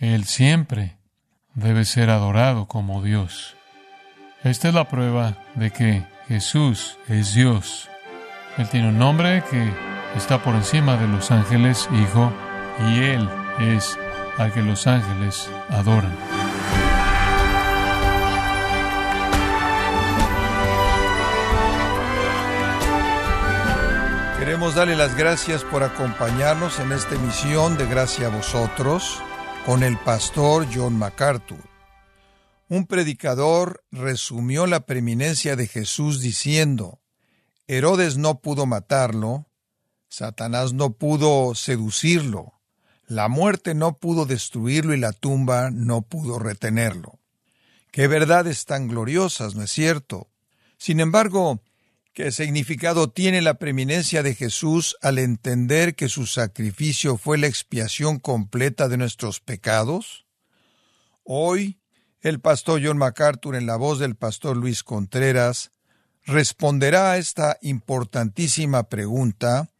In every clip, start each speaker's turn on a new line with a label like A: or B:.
A: Él siempre debe ser adorado como Dios. Esta es la prueba de que Jesús es Dios. Él tiene un nombre que está por encima de los ángeles, Hijo, y Él es al que los ángeles adoran.
B: Queremos darle las gracias por acompañarnos en esta emisión de Gracia a vosotros con el pastor John MacArthur. Un predicador resumió la preeminencia de Jesús diciendo, Herodes no pudo matarlo, Satanás no pudo seducirlo, la muerte no pudo destruirlo y la tumba no pudo retenerlo. Qué verdades tan gloriosas, ¿no es cierto? Sin embargo, ¿qué significado tiene la preeminencia de Jesús al entender que su sacrificio fue la expiación completa de nuestros pecados? Hoy, el pastor John MacArthur, en la voz del pastor Luis Contreras, responderá a esta importantísima pregunta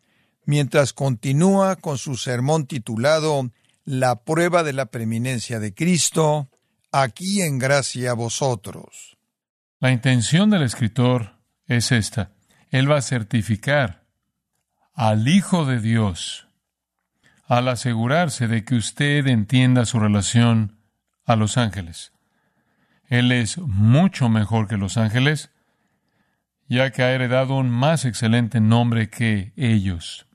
B: mientras continúa con su sermón titulado La prueba de la preeminencia de Cristo, aquí en gracia a vosotros.
A: La intención del escritor es esta. Él va a certificar al Hijo de Dios al asegurarse de que usted entienda su relación a los ángeles. Él es mucho mejor que los ángeles, ya que ha heredado un más excelente nombre que ellos.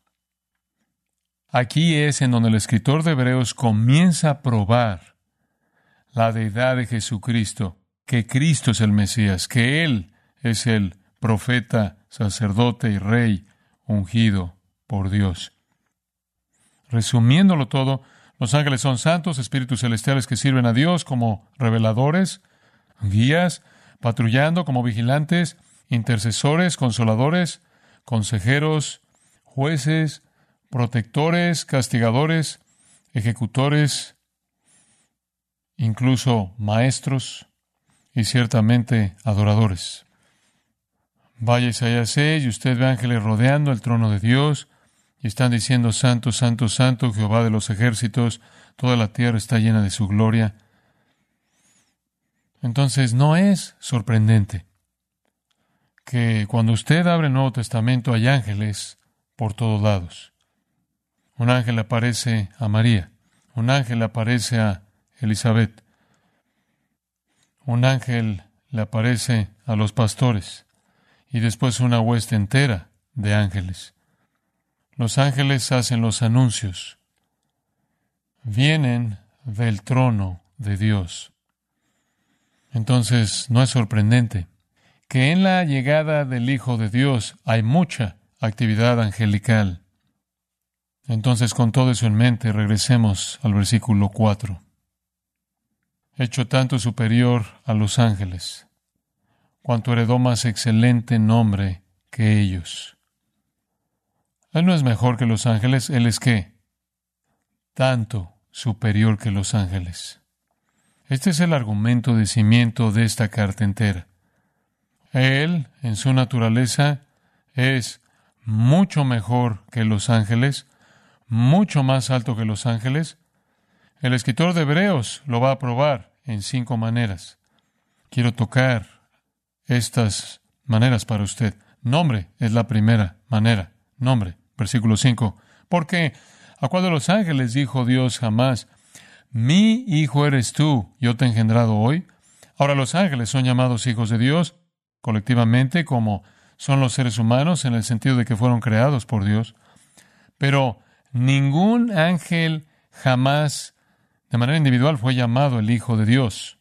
A: Aquí es en donde el escritor de Hebreos comienza a probar la deidad de Jesucristo, que Cristo es el Mesías, que Él es el profeta, sacerdote y rey ungido por Dios. Resumiéndolo todo, los ángeles son santos, espíritus celestiales que sirven a Dios como reveladores, guías, patrullando como vigilantes, intercesores, consoladores, consejeros, jueces, protectores, castigadores, ejecutores, incluso maestros y ciertamente adoradores. Vaya Isaías 6 y usted ve ángeles rodeando el trono de Dios y están diciendo Santo, Santo, Santo, Jehová de los ejércitos, toda la tierra está llena de su gloria. Entonces no es sorprendente que cuando usted abre el Nuevo Testamento hay ángeles por todos lados. Un ángel aparece a María, un ángel aparece a Elizabeth, un ángel le aparece a los pastores y después una hueste entera de ángeles. Los ángeles hacen los anuncios. Vienen del trono de Dios. Entonces, no es sorprendente que en la llegada del Hijo de Dios hay mucha actividad angelical. Entonces, con todo eso en mente, regresemos al versículo 4. Hecho tanto superior a los ángeles, cuanto heredó más excelente nombre que ellos. Él no es mejor que los ángeles, Él es qué? Tanto superior que los ángeles. Este es el argumento de cimiento de esta carta entera. Él, en su naturaleza, es mucho mejor que los ángeles, mucho más alto que los ángeles? El escritor de Hebreos lo va a probar en cinco maneras. Quiero tocar estas maneras para usted. Nombre es la primera manera. Nombre, versículo 5. Porque a cuál de los ángeles dijo Dios jamás, mi hijo eres tú, yo te he engendrado hoy? Ahora los ángeles son llamados hijos de Dios colectivamente como son los seres humanos en el sentido de que fueron creados por Dios. Pero Ningún ángel jamás, de manera individual, fue llamado el Hijo de Dios.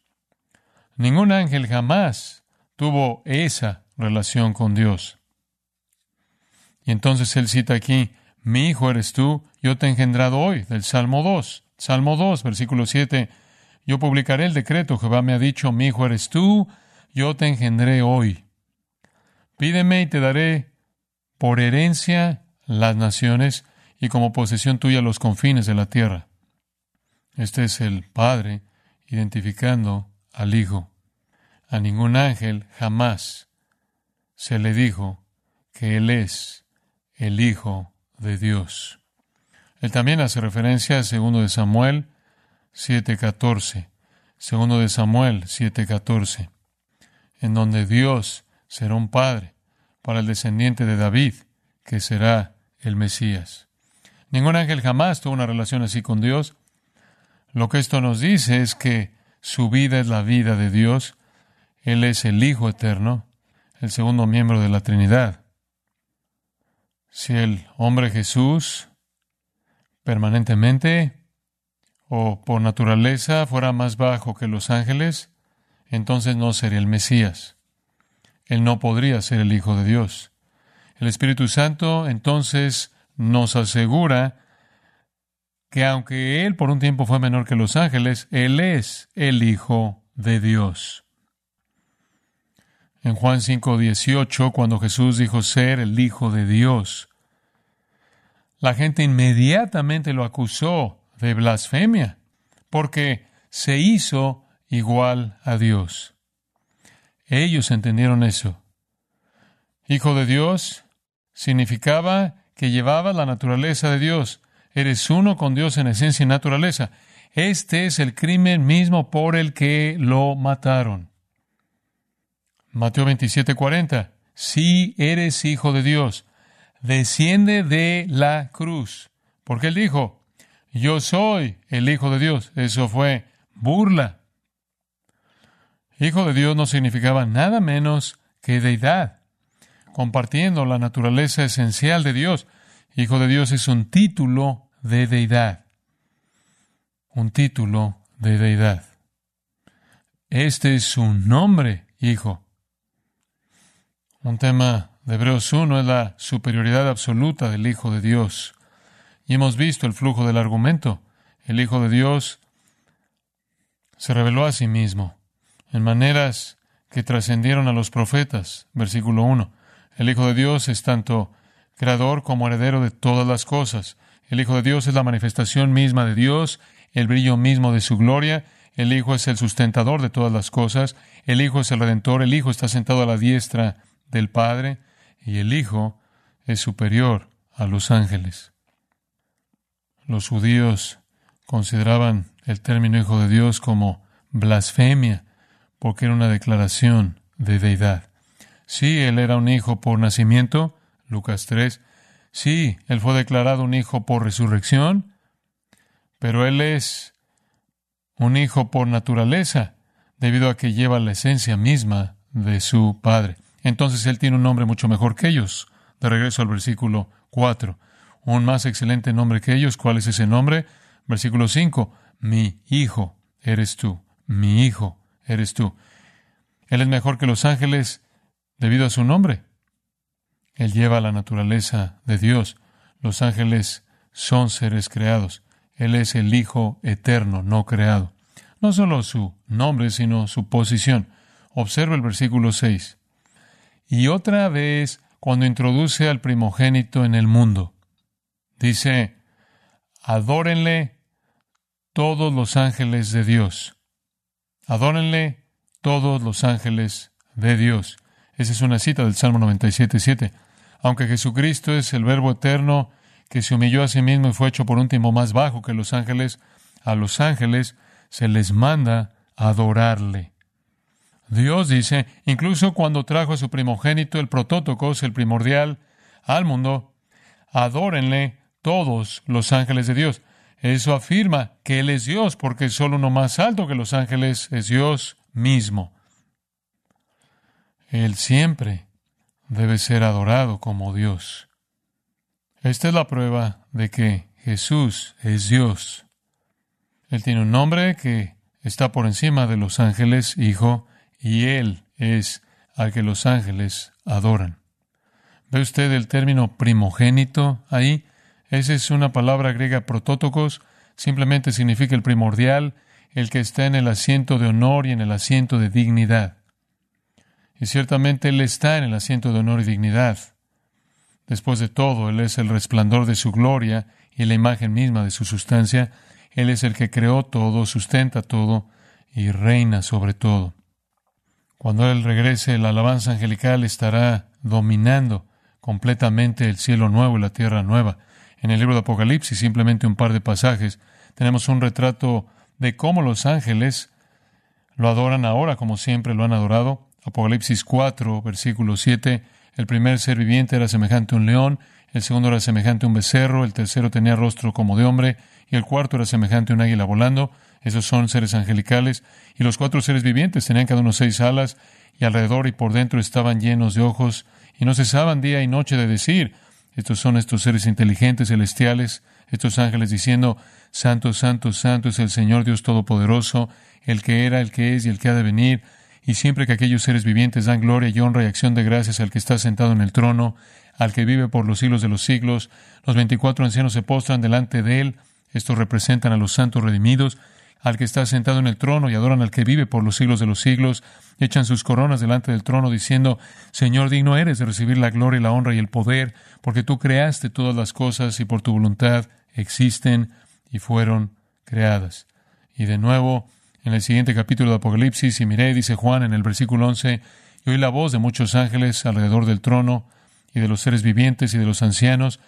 A: Ningún ángel jamás tuvo esa relación con Dios. Y entonces él cita aquí, mi hijo eres tú, yo te he engendrado hoy, del Salmo 2. Salmo 2, versículo 7, yo publicaré el decreto, Jehová me ha dicho, mi hijo eres tú, yo te engendré hoy. Pídeme y te daré por herencia las naciones y como posesión tuya los confines de la tierra. Este es el Padre identificando al Hijo. A ningún ángel jamás se le dijo que Él es el Hijo de Dios. Él también hace referencia a segundo de Samuel 7:14, segundo de Samuel 7:14, en donde Dios será un padre para el descendiente de David, que será el Mesías. Ningún ángel jamás tuvo una relación así con Dios. Lo que esto nos dice es que su vida es la vida de Dios. Él es el Hijo eterno, el segundo miembro de la Trinidad. Si el hombre Jesús permanentemente o por naturaleza fuera más bajo que los ángeles, entonces no sería el Mesías. Él no podría ser el Hijo de Dios. El Espíritu Santo entonces nos asegura que aunque Él por un tiempo fue menor que los ángeles, Él es el Hijo de Dios. En Juan 5:18, cuando Jesús dijo ser el Hijo de Dios, la gente inmediatamente lo acusó de blasfemia, porque se hizo igual a Dios. Ellos entendieron eso. Hijo de Dios significaba que llevaba la naturaleza de Dios. Eres uno con Dios en esencia y naturaleza. Este es el crimen mismo por el que lo mataron. Mateo 27, 40. Si eres hijo de Dios, desciende de la cruz. Porque él dijo, yo soy el Hijo de Dios. Eso fue burla. Hijo de Dios no significaba nada menos que deidad, compartiendo la naturaleza esencial de Dios. Hijo de Dios es un título de deidad. Un título de deidad. Este es su nombre, Hijo. Un tema de Hebreos 1 es la superioridad absoluta del Hijo de Dios. Y hemos visto el flujo del argumento. El Hijo de Dios se reveló a sí mismo en maneras que trascendieron a los profetas. Versículo 1. El Hijo de Dios es tanto creador como heredero de todas las cosas. El Hijo de Dios es la manifestación misma de Dios, el brillo mismo de su gloria. El Hijo es el sustentador de todas las cosas. El Hijo es el redentor. El Hijo está sentado a la diestra del Padre. Y el Hijo es superior a los ángeles. Los judíos consideraban el término Hijo de Dios como blasfemia, porque era una declaración de deidad. Sí, él era un hijo por nacimiento, Lucas 3. Sí, él fue declarado un hijo por resurrección, pero él es un hijo por naturaleza, debido a que lleva la esencia misma de su padre. Entonces él tiene un nombre mucho mejor que ellos. De regreso al versículo 4 un más excelente nombre que ellos. ¿Cuál es ese nombre? Versículo 5. Mi hijo eres tú. Mi hijo eres tú. Él es mejor que los ángeles debido a su nombre. Él lleva la naturaleza de Dios. Los ángeles son seres creados. Él es el Hijo eterno, no creado. No solo su nombre, sino su posición. Observa el versículo 6. Y otra vez, cuando introduce al primogénito en el mundo, Dice, adórenle todos los ángeles de Dios. Adórenle todos los ángeles de Dios. Esa es una cita del Salmo 97.7. Aunque Jesucristo es el Verbo eterno que se humilló a sí mismo y fue hecho por un tiempo más bajo que los ángeles, a los ángeles se les manda adorarle. Dios dice, incluso cuando trajo a su primogénito, el protótocos, el primordial, al mundo, adórenle todos los ángeles de Dios. Eso afirma que Él es Dios, porque solo uno más alto que los ángeles es Dios mismo. Él siempre debe ser adorado como Dios. Esta es la prueba de que Jesús es Dios. Él tiene un nombre que está por encima de los ángeles, Hijo, y Él es al que los ángeles adoran. ¿Ve usted el término primogénito ahí? Esa es una palabra griega protótocos, simplemente significa el primordial, el que está en el asiento de honor y en el asiento de dignidad. Y ciertamente Él está en el asiento de honor y dignidad. Después de todo, Él es el resplandor de su gloria y la imagen misma de su sustancia. Él es el que creó todo, sustenta todo y reina sobre todo. Cuando Él regrese, la alabanza angelical estará dominando completamente el cielo nuevo y la tierra nueva en el libro de Apocalipsis, simplemente un par de pasajes, tenemos un retrato de cómo los ángeles lo adoran ahora como siempre lo han adorado. Apocalipsis 4, versículo 7. El primer ser viviente era semejante a un león, el segundo era semejante a un becerro, el tercero tenía rostro como de hombre, y el cuarto era semejante a un águila volando. Esos son seres angelicales. Y los cuatro seres vivientes tenían cada uno seis alas, y alrededor y por dentro estaban llenos de ojos, y no cesaban día y noche de decir, estos son estos seres inteligentes, celestiales, estos ángeles diciendo, Santo, Santo, Santo es el Señor Dios Todopoderoso, el que era, el que es y el que ha de venir. Y siempre que aquellos seres vivientes dan gloria y honra y acción de gracias al que está sentado en el trono, al que vive por los siglos de los siglos, los veinticuatro ancianos se postran delante de él. Estos representan a los santos redimidos, al que está sentado en el trono y adoran al que vive por los siglos de los siglos, echan sus coronas delante del trono diciendo, Señor, digno eres de recibir la gloria y la honra y el poder, porque tú creaste todas las cosas y por tu voluntad existen y fueron creadas. Y de nuevo, en el siguiente capítulo de Apocalipsis, y miré, dice Juan en el versículo 11, y oí la voz de muchos ángeles alrededor del trono, y de los seres vivientes y de los ancianos,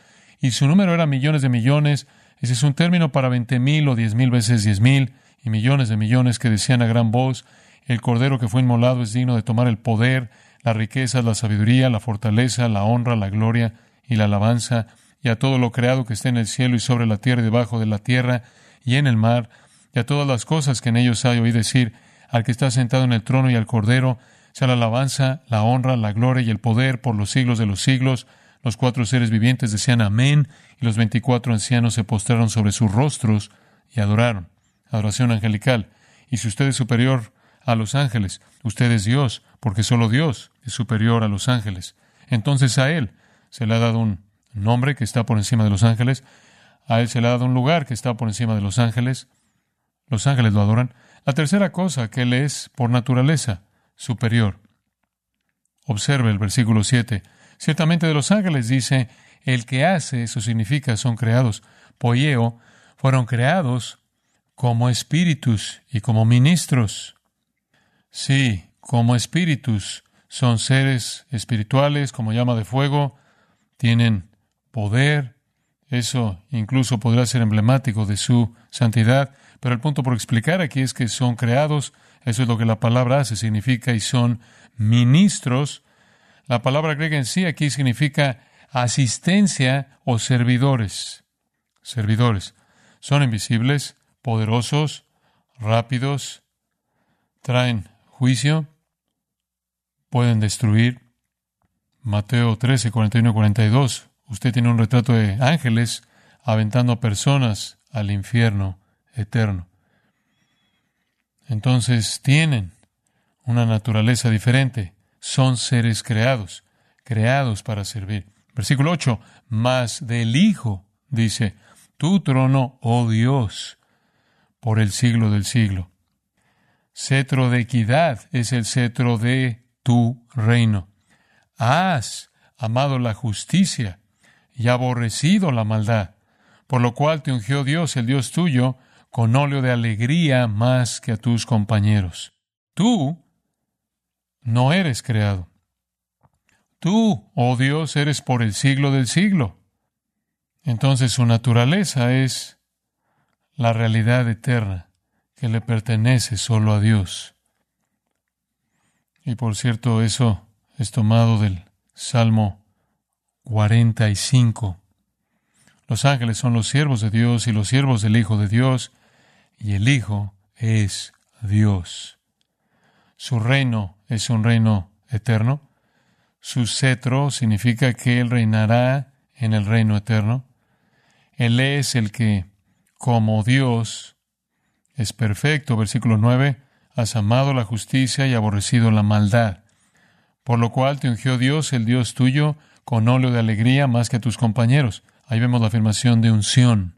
A: y su número era millones de millones, ese es un término para veinte mil o diez mil veces diez mil, y millones de millones que decían a gran voz, el Cordero que fue inmolado es digno de tomar el poder, la riqueza, la sabiduría, la fortaleza, la honra, la gloria y la alabanza, y a todo lo creado que esté en el cielo y sobre la tierra y debajo de la tierra y en el mar, y a todas las cosas que en ellos hay, oí decir, al que está sentado en el trono y al Cordero, sea la alabanza, la honra, la gloria y el poder por los siglos de los siglos. Los cuatro seres vivientes decían amén, y los veinticuatro ancianos se postraron sobre sus rostros y adoraron. Adoración angelical. Y si usted es superior a los ángeles, usted es Dios, porque solo Dios es superior a los ángeles. Entonces a Él se le ha dado un nombre que está por encima de los ángeles, a Él se le ha dado un lugar que está por encima de los ángeles, los ángeles lo adoran. La tercera cosa, que Él es por naturaleza superior. Observe el versículo 7. Ciertamente de los ángeles dice, el que hace, eso significa, son creados. Poieo, fueron creados como espíritus y como ministros. Sí, como espíritus. Son seres espirituales, como llama de fuego, tienen poder. Eso incluso podrá ser emblemático de su santidad. Pero el punto por explicar aquí es que son creados, eso es lo que la palabra hace, significa, y son ministros. La palabra griega en sí aquí significa asistencia o servidores. Servidores. Son invisibles, poderosos, rápidos, traen juicio, pueden destruir. Mateo 13, 41 42. Usted tiene un retrato de ángeles aventando personas al infierno eterno. Entonces tienen una naturaleza diferente. Son seres creados, creados para servir. Versículo 8, más del Hijo, dice, tu trono, oh Dios, por el siglo del siglo. Cetro de equidad es el cetro de tu reino. Has amado la justicia y aborrecido la maldad, por lo cual te ungió Dios, el Dios tuyo, con óleo de alegría más que a tus compañeros. Tú no eres creado. Tú, oh Dios, eres por el siglo del siglo. Entonces su naturaleza es la realidad eterna que le pertenece solo a Dios. Y por cierto, eso es tomado del Salmo 45. Los ángeles son los siervos de Dios y los siervos del Hijo de Dios, y el Hijo es Dios. Su reino es un reino eterno. Su cetro significa que Él reinará en el reino eterno. Él es el que, como Dios, es perfecto. Versículo 9. Has amado la justicia y aborrecido la maldad. Por lo cual te ungió Dios, el Dios tuyo, con óleo de alegría más que a tus compañeros. Ahí vemos la afirmación de unción.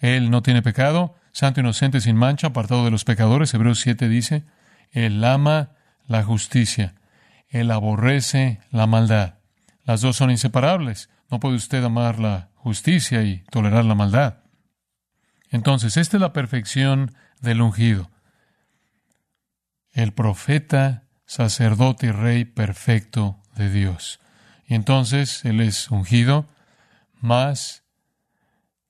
A: Él no tiene pecado, santo, inocente, sin mancha, apartado de los pecadores. Hebreos 7 dice, Él ama la justicia, Él aborrece la maldad. Las dos son inseparables. No puede usted amar la justicia y tolerar la maldad. Entonces, esta es la perfección del ungido. El profeta, sacerdote y rey perfecto de Dios. Y entonces Él es ungido más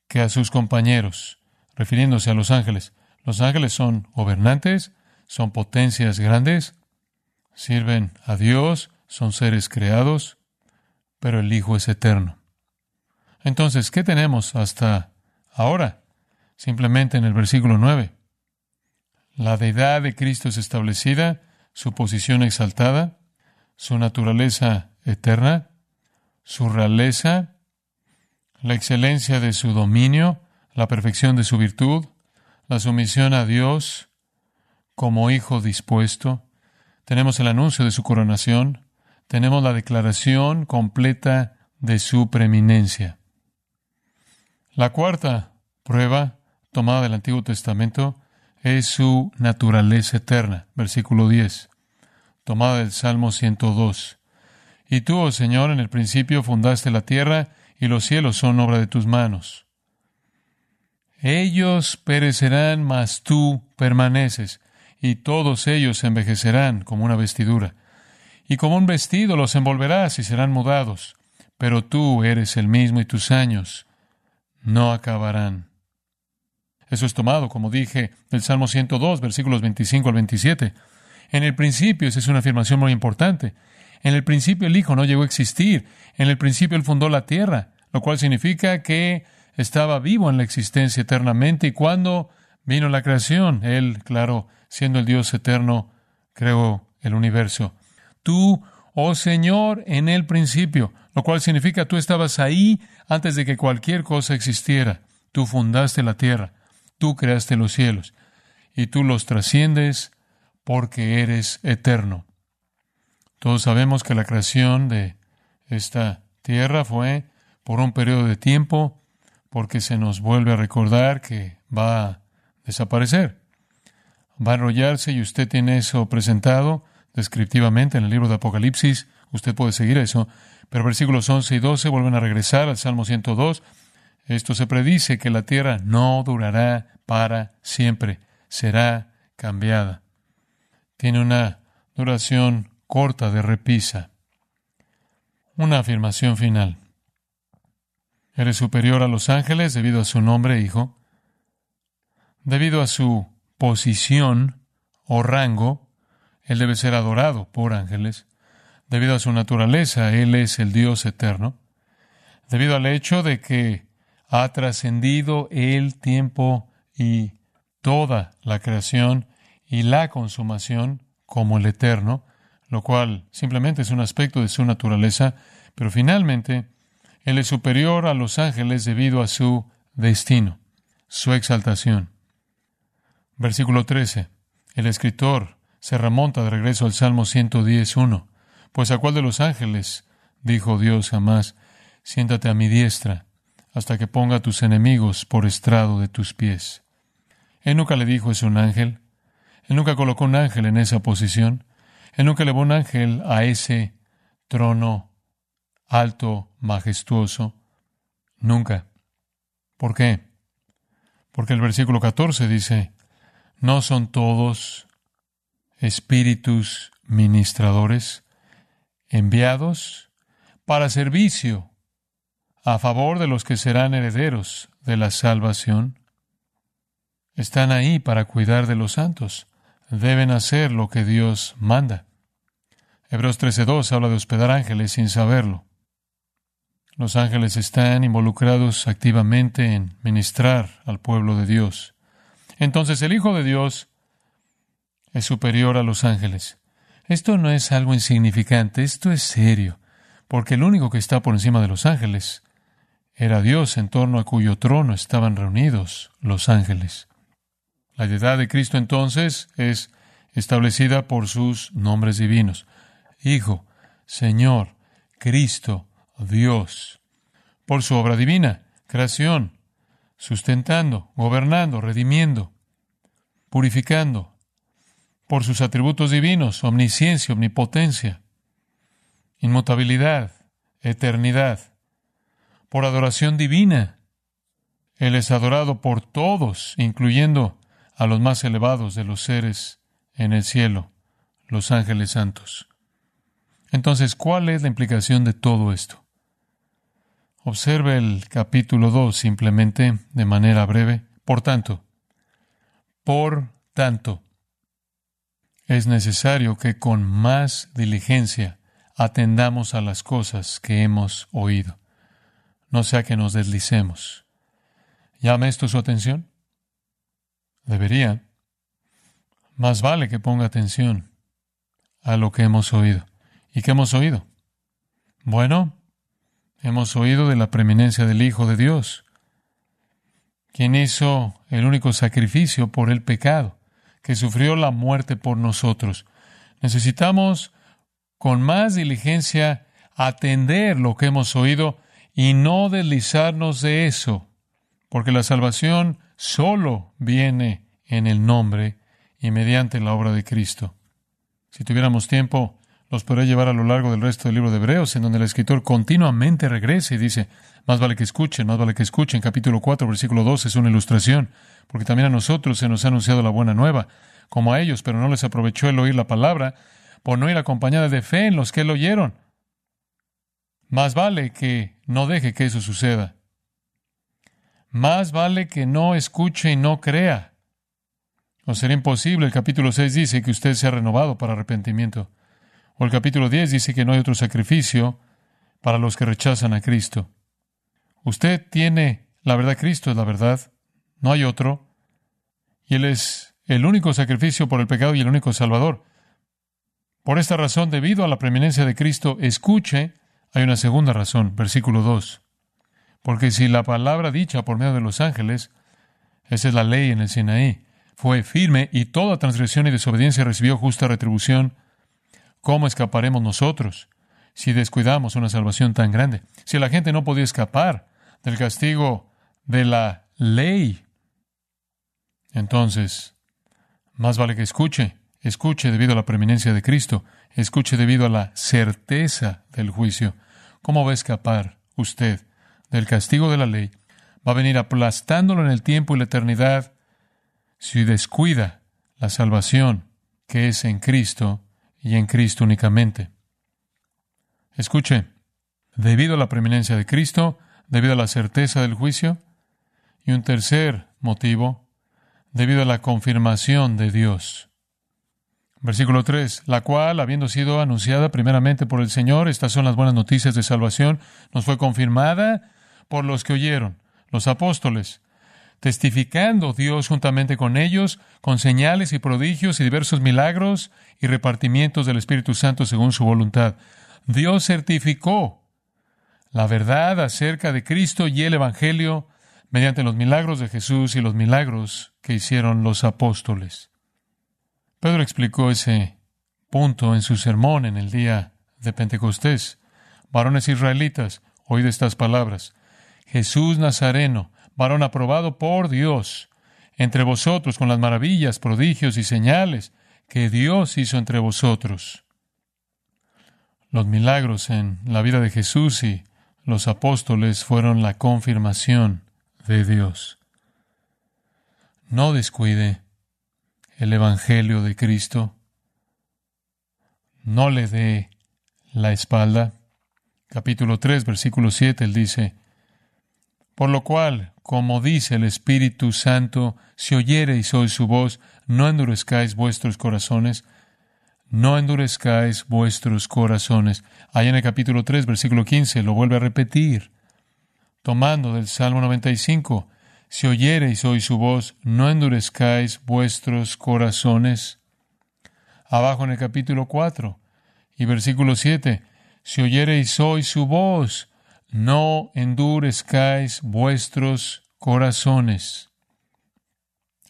A: que a sus compañeros, refiriéndose a los ángeles. Los ángeles son gobernantes, son potencias grandes, sirven a Dios, son seres creados, pero el Hijo es eterno. Entonces, ¿qué tenemos hasta ahora? Simplemente en el versículo 9. La deidad de Cristo es establecida, su posición exaltada, su naturaleza eterna, su realeza, la excelencia de su dominio, la perfección de su virtud, la sumisión a Dios como hijo dispuesto. Tenemos el anuncio de su coronación, tenemos la declaración completa de su preeminencia. La cuarta prueba tomada del Antiguo Testamento es su naturaleza eterna, versículo 10, tomada del Salmo 102. Y tú, oh Señor, en el principio fundaste la tierra y los cielos son obra de tus manos. Ellos perecerán, mas tú permaneces, y todos ellos envejecerán como una vestidura. Y como un vestido los envolverás y serán mudados, pero tú eres el mismo y tus años no acabarán. Eso es tomado, como dije, del Salmo 102, versículos 25 al 27. En el principio, esa es una afirmación muy importante. En el principio el Hijo no llegó a existir. En el principio Él fundó la tierra, lo cual significa que estaba vivo en la existencia eternamente y cuando vino la creación, Él, claro, siendo el Dios eterno, creó el universo. Tú, oh Señor, en el principio, lo cual significa tú estabas ahí antes de que cualquier cosa existiera. Tú fundaste la tierra, tú creaste los cielos, y tú los trasciendes porque eres eterno. Todos sabemos que la creación de esta tierra fue por un periodo de tiempo, porque se nos vuelve a recordar que va a desaparecer. Va a enrollarse y usted tiene eso presentado descriptivamente en el libro de Apocalipsis. Usted puede seguir eso. Pero versículos 11 y 12 vuelven a regresar al Salmo 102. Esto se predice que la tierra no durará para siempre, será cambiada. Tiene una duración corta de repisa. Una afirmación final. Eres superior a los ángeles debido a su nombre, hijo. Debido a su posición o rango, él debe ser adorado por ángeles. Debido a su naturaleza, Él es el Dios eterno. Debido al hecho de que ha trascendido el tiempo y toda la creación y la consumación como el eterno, lo cual simplemente es un aspecto de su naturaleza, pero finalmente Él es superior a los ángeles debido a su destino, su exaltación. Versículo 13. El escritor se remonta de regreso al Salmo 110.1. Pues a cuál de los ángeles, dijo Dios jamás, siéntate a mi diestra, hasta que ponga a tus enemigos por estrado de tus pies. Él nunca le dijo es un ángel, él nunca colocó un ángel en esa posición, él nunca elevó un ángel a ese trono alto, majestuoso, nunca. ¿Por qué? Porque el versículo 14 dice, no son todos espíritus ministradores, enviados para servicio a favor de los que serán herederos de la salvación. Están ahí para cuidar de los santos. Deben hacer lo que Dios manda. Hebreos 13.2 habla de hospedar ángeles sin saberlo. Los ángeles están involucrados activamente en ministrar al pueblo de Dios. Entonces el Hijo de Dios es superior a los ángeles. Esto no es algo insignificante, esto es serio, porque el único que está por encima de los ángeles era Dios en torno a cuyo trono estaban reunidos los ángeles. La deidad de Cristo entonces es establecida por sus nombres divinos. Hijo, Señor, Cristo, Dios. Por su obra divina, creación, sustentando, gobernando, redimiendo, purificando, por sus atributos divinos, omnisciencia, omnipotencia, inmutabilidad, eternidad, por adoración divina. Él es adorado por todos, incluyendo a los más elevados de los seres en el cielo, los ángeles santos. Entonces, ¿cuál es la implicación de todo esto? Observe el capítulo 2 simplemente de manera breve. Por tanto, Por tanto, es necesario que con más diligencia atendamos a las cosas que hemos oído, no sea que nos deslicemos. ¿Llama esto su atención? Debería. Más vale que ponga atención a lo que hemos oído. ¿Y qué hemos oído? Bueno, hemos oído de la preeminencia del Hijo de Dios, quien hizo el único sacrificio por el pecado, que sufrió la muerte por nosotros. Necesitamos con más diligencia atender lo que hemos oído y no deslizarnos de eso, porque la salvación solo viene en el nombre y mediante la obra de Cristo. Si tuviéramos tiempo, los podré llevar a lo largo del resto del libro de Hebreos, en donde el escritor continuamente regresa y dice, más vale que escuchen, más vale que escuchen. Capítulo 4, versículo 2 es una ilustración, porque también a nosotros se nos ha anunciado la buena nueva, como a ellos, pero no les aprovechó el oír la palabra, por no ir acompañada de fe en los que lo oyeron. Más vale que no deje que eso suceda. Más vale que no escuche y no crea. O sería imposible. El capítulo 6 dice que usted se ha renovado para arrepentimiento. O el capítulo 10 dice que no hay otro sacrificio para los que rechazan a Cristo. Usted tiene la verdad, Cristo es la verdad, no hay otro. Y Él es el único sacrificio por el pecado y el único Salvador. Por esta razón, debido a la preeminencia de Cristo, escuche, hay una segunda razón, versículo 2. Porque si la palabra dicha por medio de los ángeles, esa es la ley en el Sinaí, fue firme y toda transgresión y desobediencia recibió justa retribución, ¿cómo escaparemos nosotros si descuidamos una salvación tan grande? Si la gente no podía escapar del castigo de la ley, entonces, más vale que escuche, escuche debido a la preeminencia de Cristo, escuche debido a la certeza del juicio. ¿Cómo va a escapar usted del castigo de la ley? Va a venir aplastándolo en el tiempo y la eternidad si descuida la salvación que es en Cristo y en Cristo únicamente. Escuche, debido a la preeminencia de Cristo, debido a la certeza del juicio, y un tercer motivo, debido a la confirmación de Dios. Versículo 3, la cual, habiendo sido anunciada primeramente por el Señor, estas son las buenas noticias de salvación, nos fue confirmada por los que oyeron, los apóstoles, testificando Dios juntamente con ellos, con señales y prodigios y diversos milagros y repartimientos del Espíritu Santo según su voluntad. Dios certificó la verdad acerca de Cristo y el Evangelio mediante los milagros de Jesús y los milagros que hicieron los apóstoles. Pedro explicó ese punto en su sermón en el día de Pentecostés. Varones israelitas, oíd estas palabras. Jesús Nazareno, varón aprobado por Dios entre vosotros con las maravillas, prodigios y señales que Dios hizo entre vosotros. Los milagros en la vida de Jesús y los apóstoles fueron la confirmación de Dios. No descuide el Evangelio de Cristo. No le dé la espalda. Capítulo 3, versículo 7, él dice, Por lo cual, como dice el Espíritu Santo, si oyereis hoy su voz, no endurezcáis vuestros corazones, no endurezcáis vuestros corazones. Allá en el capítulo 3, versículo 15, lo vuelve a repetir, tomando del Salmo 95, si oyereis hoy su voz, no endurezcáis vuestros corazones. Abajo en el capítulo 4 y versículo 7, si oyereis hoy su voz, no endurezcáis vuestros corazones.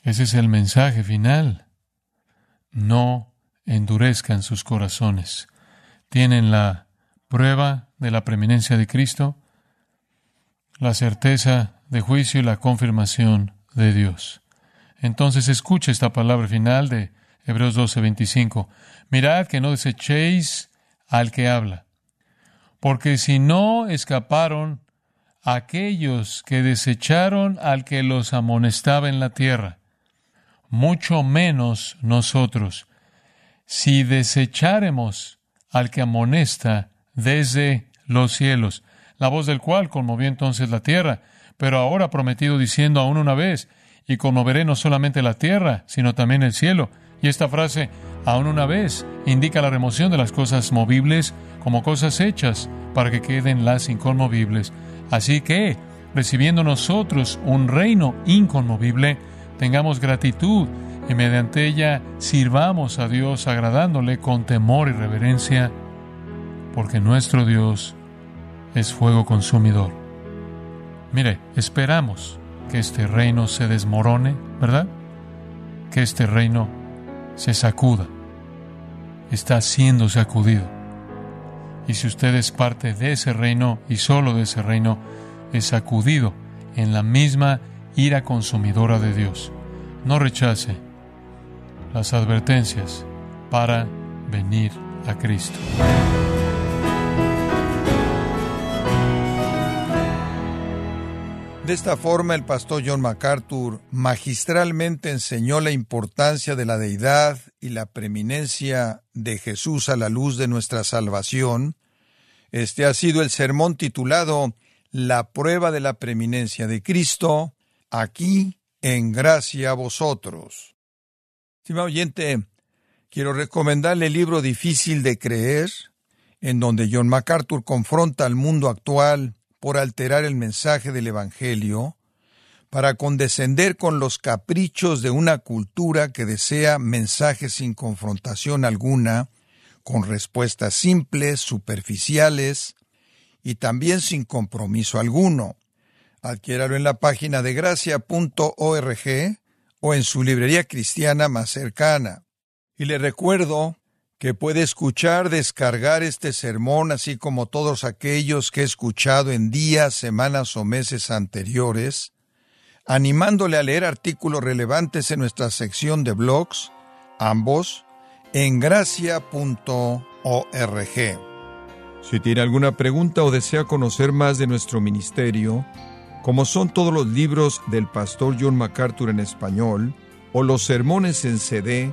A: Ese es el mensaje final. No endurezcan sus corazones. Tienen la prueba de la preeminencia de Cristo, la certeza de juicio y la confirmación de Dios. Entonces escuche esta palabra final de Hebreos 12:25. Mirad que no desechéis al que habla porque si no escaparon aquellos que desecharon al que los amonestaba en la tierra, mucho menos nosotros, si desecháremos al que amonesta desde los cielos, la voz del cual conmovió entonces la tierra, pero ahora prometido diciendo aún una vez, y conmoveré no solamente la tierra, sino también el cielo. Y esta frase, aún una vez, indica la remoción de las cosas movibles como cosas hechas para que queden las inconmovibles. Así que, recibiendo nosotros un reino inconmovible, tengamos gratitud y mediante ella sirvamos a Dios agradándole con temor y reverencia, porque nuestro Dios es fuego consumidor. Mire, esperamos que este reino se desmorone, ¿verdad? Que este reino se sacuda. Está siendo sacudido. Y si usted es parte de ese reino y solo de ese reino, es sacudido en la misma ira consumidora de Dios. No rechace las advertencias para venir a Cristo.
B: De esta forma, el pastor John MacArthur magistralmente enseñó la importancia de la deidad y la preeminencia de Jesús a la luz de nuestra salvación. Este ha sido el sermón titulado La prueba de la preeminencia de Cristo, aquí en gracia a vosotros. Estimado oyente, quiero recomendarle el libro Difícil de Creer, en donde John MacArthur confronta al mundo actual por alterar el mensaje del Evangelio, para condescender con los caprichos de una cultura que desea mensajes sin confrontación alguna, con respuestas simples, superficiales y también sin compromiso alguno. Adquiéralo en la página de gracia.org o en su librería cristiana más cercana. Y le recuerdo que puede escuchar, descargar este sermón, así como todos aquellos que he escuchado en días, semanas o meses anteriores, animándole a leer artículos relevantes en nuestra sección de blogs, ambos, en gracia.org. Si tiene alguna pregunta o desea conocer más de nuestro ministerio, como son todos los libros del pastor John MacArthur en español, o los sermones en CD,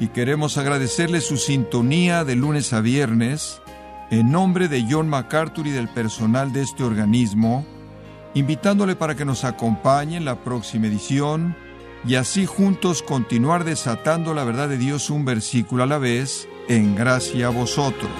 B: y queremos agradecerle su sintonía de lunes a viernes en nombre de John MacArthur y del personal de este organismo, invitándole para que nos acompañe en la próxima edición y así juntos continuar desatando la verdad de Dios un versículo a la vez en gracia a vosotros.